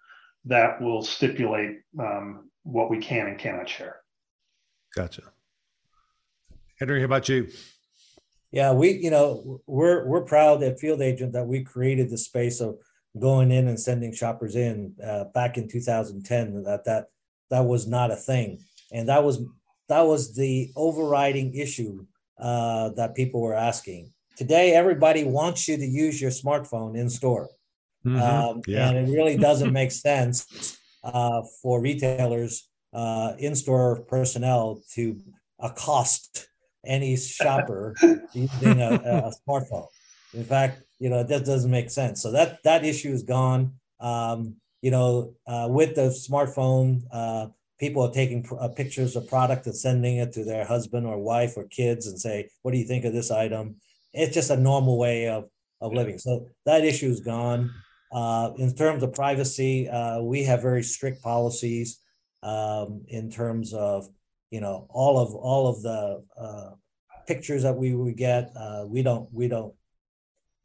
that will stipulate um, what we can and cannot share. Gotcha. Henry, how about you? Yeah, we, you know, we're we're proud at Field Agent that we created the space of going in and sending shoppers in uh, back in 2010. That that that was not a thing, and that was that was the overriding issue uh, that people were asking. Today, everybody wants you to use your smartphone in store. Mm-hmm. Um, yeah. And it really doesn't make sense uh, for retailers, uh, in store personnel to accost any shopper using a, a, smartphone. In fact, you know, that doesn't make sense. So that, that issue is gone. Um, you know, uh, with the smartphone, uh, people are taking uh, pictures of product and sending it to their husband or wife or kids and say, what do you think of this item? It's just a normal way of, of living. So that issue is gone. Uh, in terms of privacy, uh, we have very strict policies um, in terms of you know all of all of the uh, pictures that we would get. Uh, we don't we don't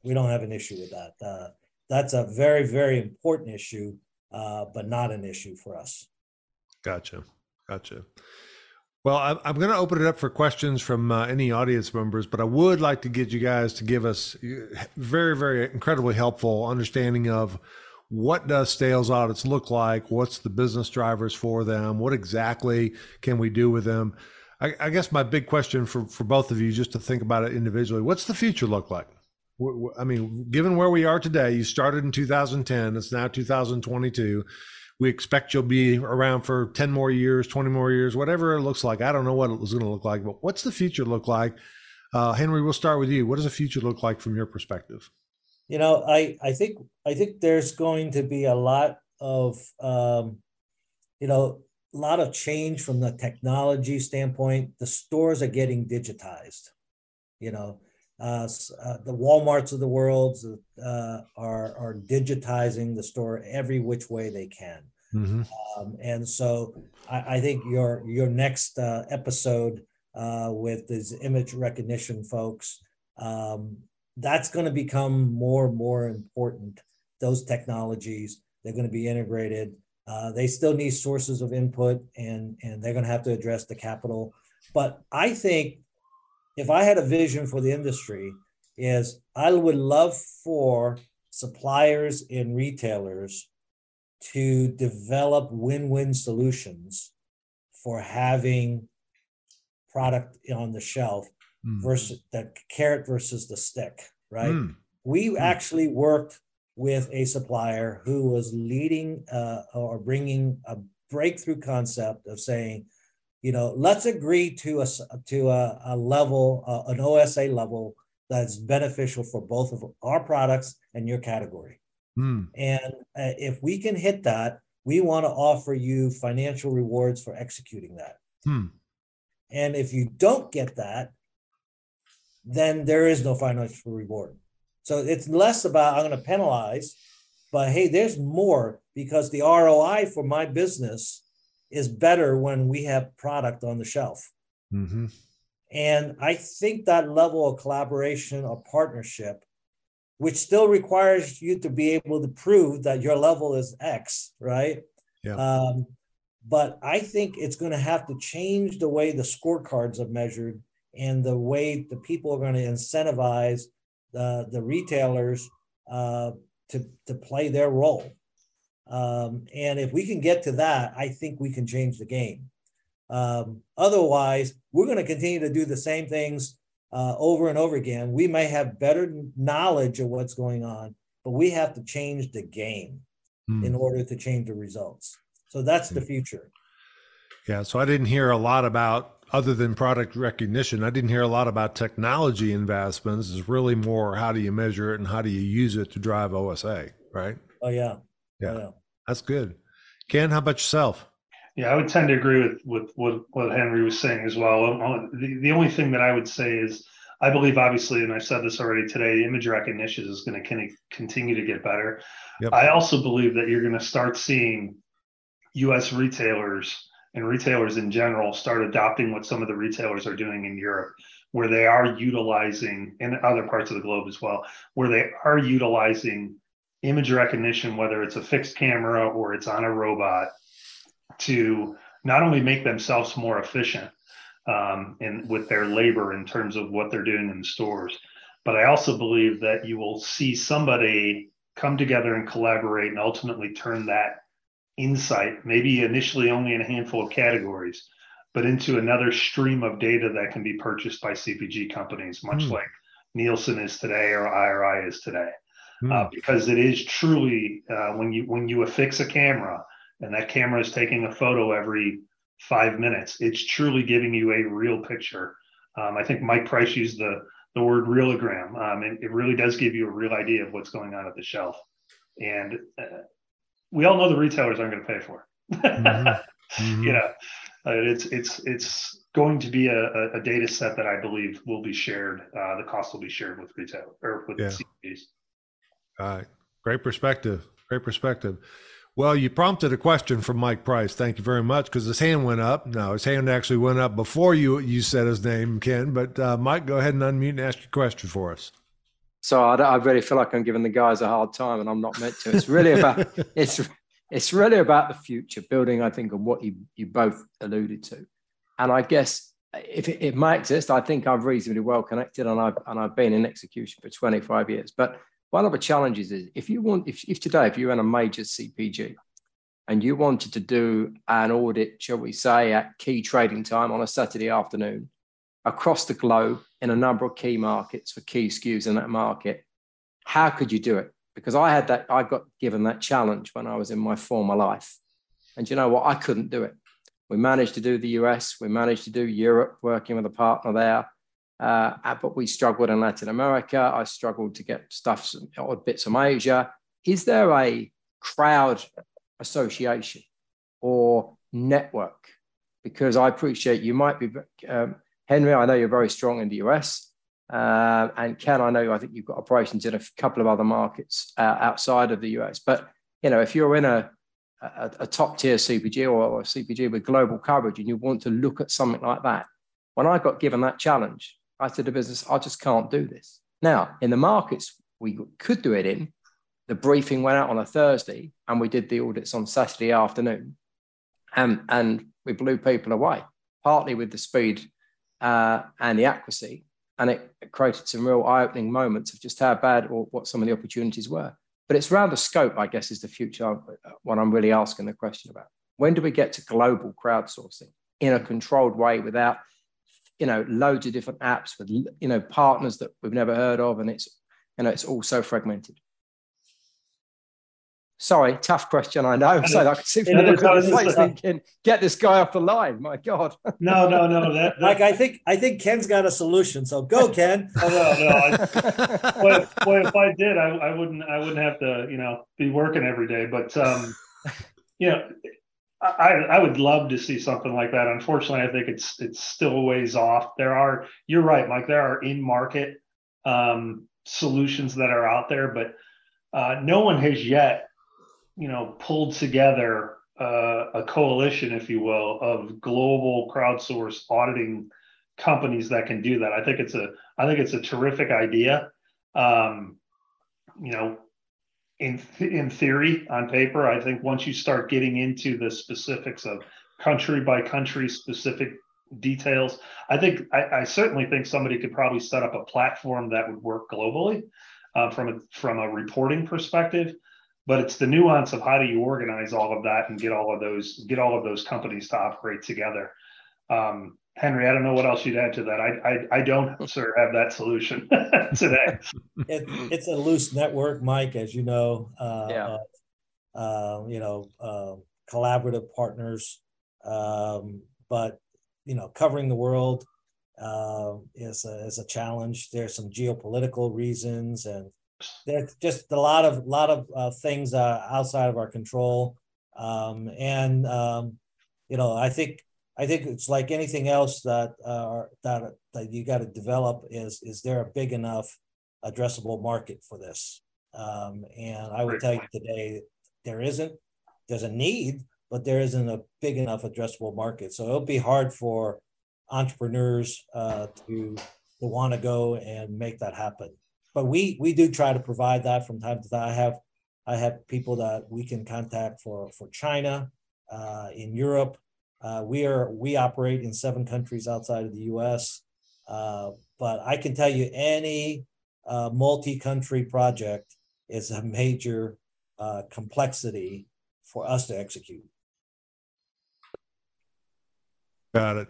we don't have an issue with that. Uh, that's a very very important issue, uh, but not an issue for us. Gotcha, gotcha. Well, I'm I'm going to open it up for questions from uh, any audience members, but I would like to get you guys to give us very, very incredibly helpful understanding of what does sales audits look like? What's the business drivers for them? What exactly can we do with them? I, I guess my big question for, for both of you, just to think about it individually, what's the future look like? I mean, given where we are today, you started in 2010, it's now 2022 we expect you'll be around for 10 more years, 20 more years, whatever it looks like. I don't know what it was going to look like, but what's the future look like? Uh, Henry, we'll start with you. What does the future look like from your perspective? You know, I, I think I think there's going to be a lot of um, you know a lot of change from the technology standpoint. The stores are getting digitized. You know, uh, uh, the WalMarts of the world uh, are are digitizing the store every which way they can, mm-hmm. um, and so I, I, think your your next uh, episode uh, with these image recognition folks, um, that's going to become more and more important those technologies. They're going to be integrated. Uh, they still need sources of input, and and they're going to have to address the capital. But I think if I had a vision for the industry, is I would love for suppliers and retailers to develop win-win solutions for having product on the shelf mm. versus the carrot versus the stick, right? Mm. We mm. actually worked with a supplier who was leading uh, or bringing a breakthrough concept of saying, you know, let's agree to a to a, a level, uh, an OSA level that's beneficial for both of our products and your category. Mm. And uh, if we can hit that, we want to offer you financial rewards for executing that. Mm. And if you don't get that, then there is no financial reward. So it's less about I'm going to penalize, but hey, there's more because the ROI for my business is better when we have product on the shelf. Mm-hmm. And I think that level of collaboration or partnership, which still requires you to be able to prove that your level is X, right? Yeah. Um, but I think it's going to have to change the way the scorecards are measured and the way the people are going to incentivize the, the retailers uh, to, to play their role. Um, and if we can get to that, I think we can change the game. Um, otherwise, we're going to continue to do the same things uh, over and over again. We may have better knowledge of what's going on, but we have to change the game mm. in order to change the results. So that's the hmm. future. Yeah. So I didn't hear a lot about other than product recognition, I didn't hear a lot about technology investments. It's really more how do you measure it and how do you use it to drive OSA, right? Oh yeah. Yeah. Yeah. That's good. Ken, how about yourself? Yeah, I would tend to agree with with what, what Henry was saying as well. Um, uh, the, the only thing that I would say is I believe, obviously, and I've said this already today, image recognition is going to continue to get better. Yep. I also believe that you're going to start seeing U.S. retailers and retailers in general start adopting what some of the retailers are doing in Europe, where they are utilizing, in other parts of the globe as well, where they are utilizing image recognition, whether it's a fixed camera or it's on a robot, to not only make themselves more efficient um, in with their labor in terms of what they're doing in the stores, but I also believe that you will see somebody come together and collaborate and ultimately turn that insight, maybe initially only in a handful of categories, but into another stream of data that can be purchased by CPG companies, much mm. like Nielsen is today or IRI is today. Mm. Uh, because it is truly uh, when you when you affix a camera and that camera is taking a photo every five minutes, it's truly giving you a real picture. Um, I think Mike Price used the the word realogram. Um, and it really does give you a real idea of what's going on at the shelf. And uh, we all know the retailers aren't going to pay for it. mm-hmm. Mm-hmm. You know, uh, it's it's it's going to be a, a, data set that I believe will be shared. Uh, the cost will be shared with retail or with yeah. Uh, great perspective. Great perspective. Well, you prompted a question from Mike Price. Thank you very much because his hand went up. No, his hand actually went up before you you said his name, Ken. But uh, Mike, go ahead and unmute and ask your question for us. So I, I really feel like I'm giving the guys a hard time, and I'm not meant to. It's really about it's it's really about the future, building. I think on what you you both alluded to, and I guess if it, it may exist, I think I'm reasonably well connected, and I've and I've been in execution for 25 years. But one of the challenges is if you want, if, if today, if you're in a major CPG and you wanted to do an audit, shall we say, at key trading time on a Saturday afternoon across the globe in a number of key markets for key SKUs in that market. How could you do it? Because I had that, I got given that challenge when I was in my former life. And you know what? I couldn't do it. We managed to do the US, we managed to do Europe, working with a partner there. Uh, but we struggled in Latin America. I struggled to get stuff, odd bits from Asia. Is there a crowd association or network? Because I appreciate you might be um, Henry, I know you're very strong in the US. Uh, and Ken, I know I think you've got operations in a couple of other markets uh, outside of the US. But you know, if you're in a, a, a top tier CPG or a CPG with global coverage, and you want to look at something like that, when I got given that challenge, I said to business, I just can't do this. Now, in the markets we could do it in, the briefing went out on a Thursday, and we did the audits on Saturday afternoon, and and we blew people away, partly with the speed uh, and the accuracy, and it, it created some real eye-opening moments of just how bad or what some of the opportunities were. But it's around the scope, I guess, is the future. What I'm really asking the question about: When do we get to global crowdsourcing in a controlled way without, you know, loads of different apps with you know partners that we've never heard of, and it's you know it's all so fragmented. Sorry, tough question. I know. So I can see face thinking, get this guy off the line. My God. No, no, no. That, that, like I think I think Ken's got a solution. So go, Ken. oh, no, no. I, boy, boy, if I did, I, I wouldn't. I wouldn't have to, you know, be working every day. But um, you know, I, I would love to see something like that. Unfortunately, I think it's it's still ways off. There are. You're right, Mike. There are in market um, solutions that are out there, but uh, no one has yet you know, pulled together uh, a coalition, if you will, of global crowdsourced auditing companies that can do that. I think it's a I think it's a terrific idea. Um, you know, in in theory, on paper, I think once you start getting into the specifics of country by country specific details, I think I, I certainly think somebody could probably set up a platform that would work globally uh, from a from a reporting perspective. But it's the nuance of how do you organize all of that and get all of those get all of those companies to operate together. Um, henry i don't know what else you'd add to that. I i, I don't sir have that solution today. It, it's a loose network mike as you know uh, yeah. Uh, uh, you know uh, collaborative partners um, but you know covering the world uh, is a, is a challenge. There's some geopolitical reasons and there's just a lot of lot of uh, things uh, outside of our control, um, and um, you know, I think I think it's like anything else that uh, that that you got to develop is is there a big enough addressable market for this? Um, and I would tell you today there isn't. There's a need, but there isn't a big enough addressable market. So it'll be hard for entrepreneurs uh, to to want to go and make that happen but we we do try to provide that from time to time. I have I have people that we can contact for for China, uh, in Europe. Uh, we are we operate in seven countries outside of the U.S. Uh, but I can tell you any uh, multi-country project is a major uh, complexity for us to execute. Got it.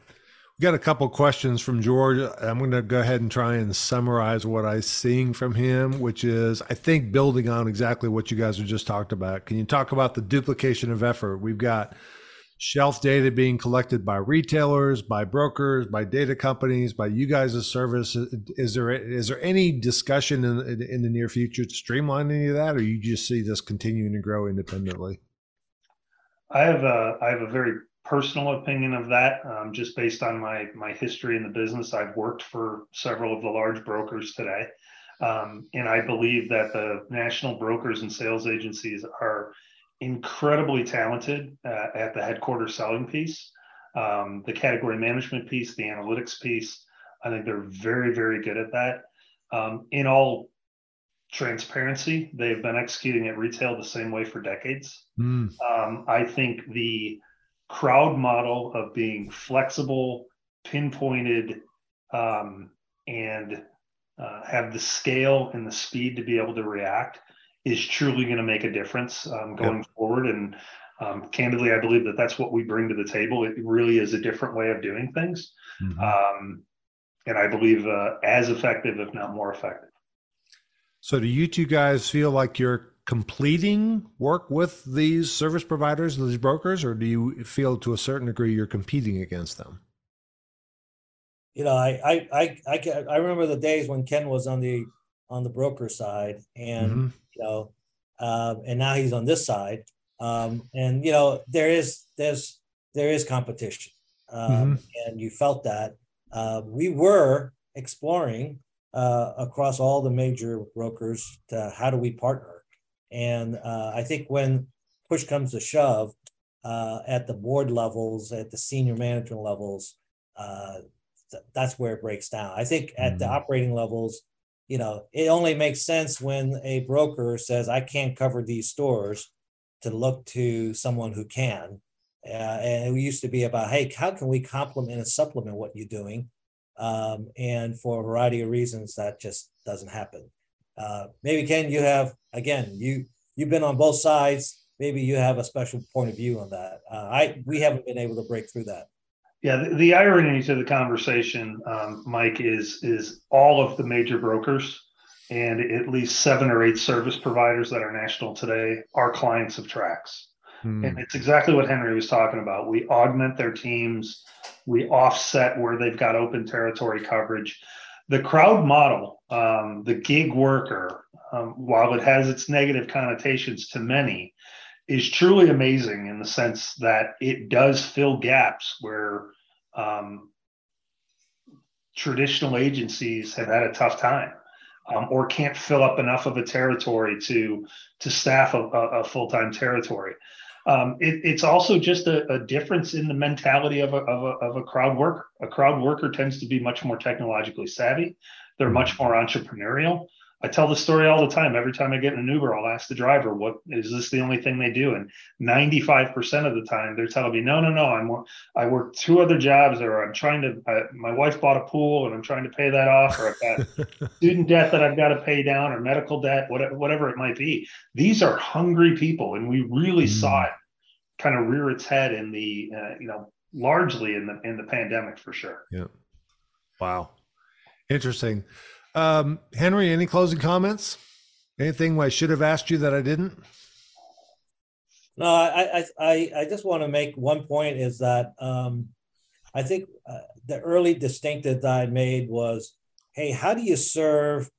We got a couple questions from George. I'm going to go ahead and try and summarize what I'm seeing from him, which is, I think, building on exactly what you guys have just talked about. Can you talk about the duplication of effort? We've got shelf data being collected by retailers, by brokers, by data companies, by you guys as service. Is there is there any discussion in, in the near future to streamline any of that, or you just see this continuing to grow independently? I have a I have a very personal opinion of that, um, just based on my my history in the business. I've worked for several of the large brokers today, um, and I believe that the national brokers and sales agencies are incredibly talented uh, at the headquarters selling piece, um, the category management piece, the analytics piece. I think they're very very good at that. Um, in all transparency, they've been executing at retail the same way for decades. Mm. I think the crowd model of being flexible, pinpointed, um, and uh, have the scale and the speed to be able to react is truly going to make a difference um, going yep. forward. And um, candidly, I believe that that's what we bring to the table. It really is a different way of doing things. Mm-hmm. Um, and I believe uh, as effective, if not more effective. So, do you two guys feel like you're completing work with these service providers, these brokers, or do you feel to a certain degree you're competing against them? You know, I I I I, I remember the days when Ken was on the on the broker side, and mm-hmm. You know, um, and now he's on this side, um, and you know, there is there's there is competition, um, mm-hmm. and you felt that. Uh, we were exploring uh, across all the major brokers to how do we partner and uh, I think when push comes to shove uh, at the board levels, at the senior management levels, uh, th- that's where it breaks down. I think at mm-hmm. the operating levels, you know, it only makes sense when a broker says, I can't cover these stores to look to someone who can. Uh, and it used to be about, hey, how can we complement and supplement what you're doing? Um, and for a variety of reasons, that just doesn't happen. Uh, maybe Ken, you have again, you you've been on both sides. Maybe you have a special point of view on that. Uh, I we haven't been able to break through that. Yeah, the, the irony to the conversation, um, Mike, is is all of the major brokers and at least seven or eight service providers that are national today are clients of Trax. Hmm. And it's exactly what Henry was talking about. We augment their teams, we offset where they've got open territory coverage. The crowd model, um, the gig worker, um, while it has its negative connotations to many, is truly amazing in the sense that it does fill gaps where um, traditional agencies have had a tough time um, or can't fill up enough of a territory to to staff a, a full-time territory. Um, it, it's also just a, a, difference in the mentality of a, of, a, of a crowd worker. A crowd worker tends to be much more technologically savvy. They're much more entrepreneurial. I tell the story all the time. Every time I get in an Uber, I'll ask the driver, "What is this the only thing they do?" And 95% of the time, they're telling me, "No, no, no. I'm I work two other jobs, or I'm trying to. I, my wife bought a pool, and I'm trying to pay that off, or I've got student debt that I've got to pay down, or medical debt, whatever, whatever it might be." These are hungry people, and we really mm. saw it kind of rear its head in the, uh, you know, largely in the in the pandemic for sure. Yeah. Wow. Interesting. Um, Henry, any closing comments? Anything I should have asked you that I didn't? No, I I I, just want to make one point is that um, I think uh, the early distinctive that I made was, hey, how do you serve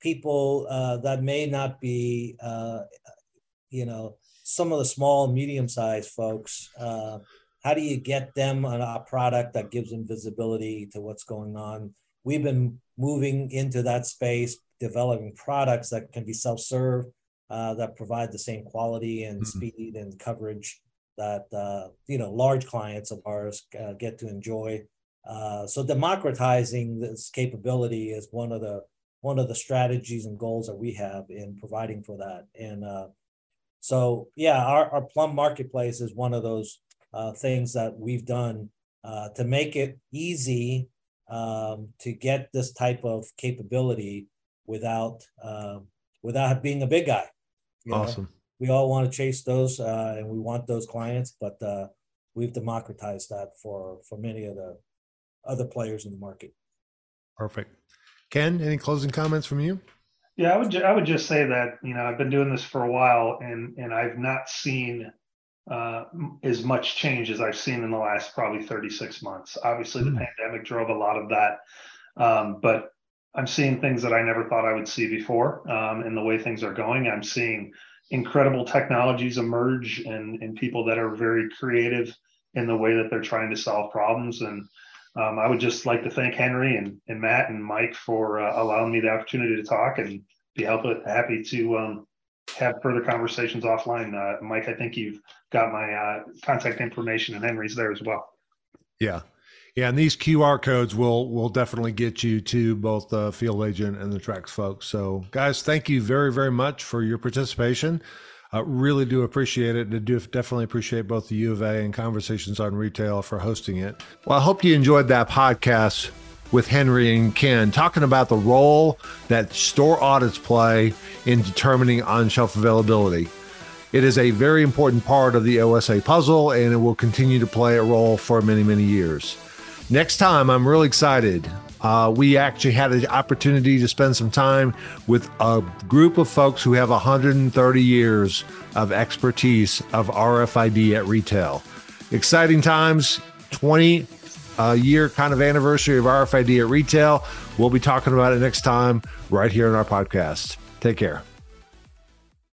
people uh, that may not be, uh, you know, some of the small, medium-sized folks? Uh, how do you get them on a product that gives them visibility to what's going on? We've been moving into that space, developing products that can be self-serve, uh, that provide the same quality and mm-hmm. speed and coverage that uh, you know large clients of ours uh, get to enjoy. Uh, so democratizing this capability is one of the one of the strategies and goals that we have in providing for that. And uh, so yeah, our, our Plum Marketplace is one of those uh, things that we've done to make it easy um, to get this type of capability without um, without being a big guy. awesome. Know? We all want to chase those, uh, and we want those clients, but uh, we've democratized that for for many of the other players in the market. Perfect. Ken, any closing comments from you? Yeah, I would. Ju- I would just say that you know I've been doing this for a while, and and I've not seen uh, as much change as I've seen in the last probably 36 months. Obviously, mm. the hmm. pandemic drove a lot of that, um, but I'm seeing things that I never thought I would see before um, in the way things are going. I'm seeing incredible technologies emerge and, and people that are very creative in the way that they're trying to solve problems. And um, I would just like to thank Henry and, and Matt and Mike for uh, allowing me the opportunity to talk and be help, happy to um, have further conversations offline. Uh, Mike, I think you've got my uh, contact information, and Henry's there as well. Yeah, yeah, and these QR codes will will definitely get you to both the field agent and the Trax folks. So, guys, thank you very very much for your participation. I really do appreciate it. And do definitely appreciate both the U of A and Conversations on Retail for hosting it. Well, I hope you enjoyed that podcast with Henry and Ken talking about the role that store audits play in determining on shelf availability. It is a very important part of the OSA puzzle and it will continue to play a role for many, many years. Next time, I'm really excited. Uh, we actually had an opportunity to spend some time with a group of folks who have 130 years of expertise of RFID at retail. Exciting times, 20 uh, year kind of anniversary of RFID at retail. We'll be talking about it next time right here in our podcast. Take care.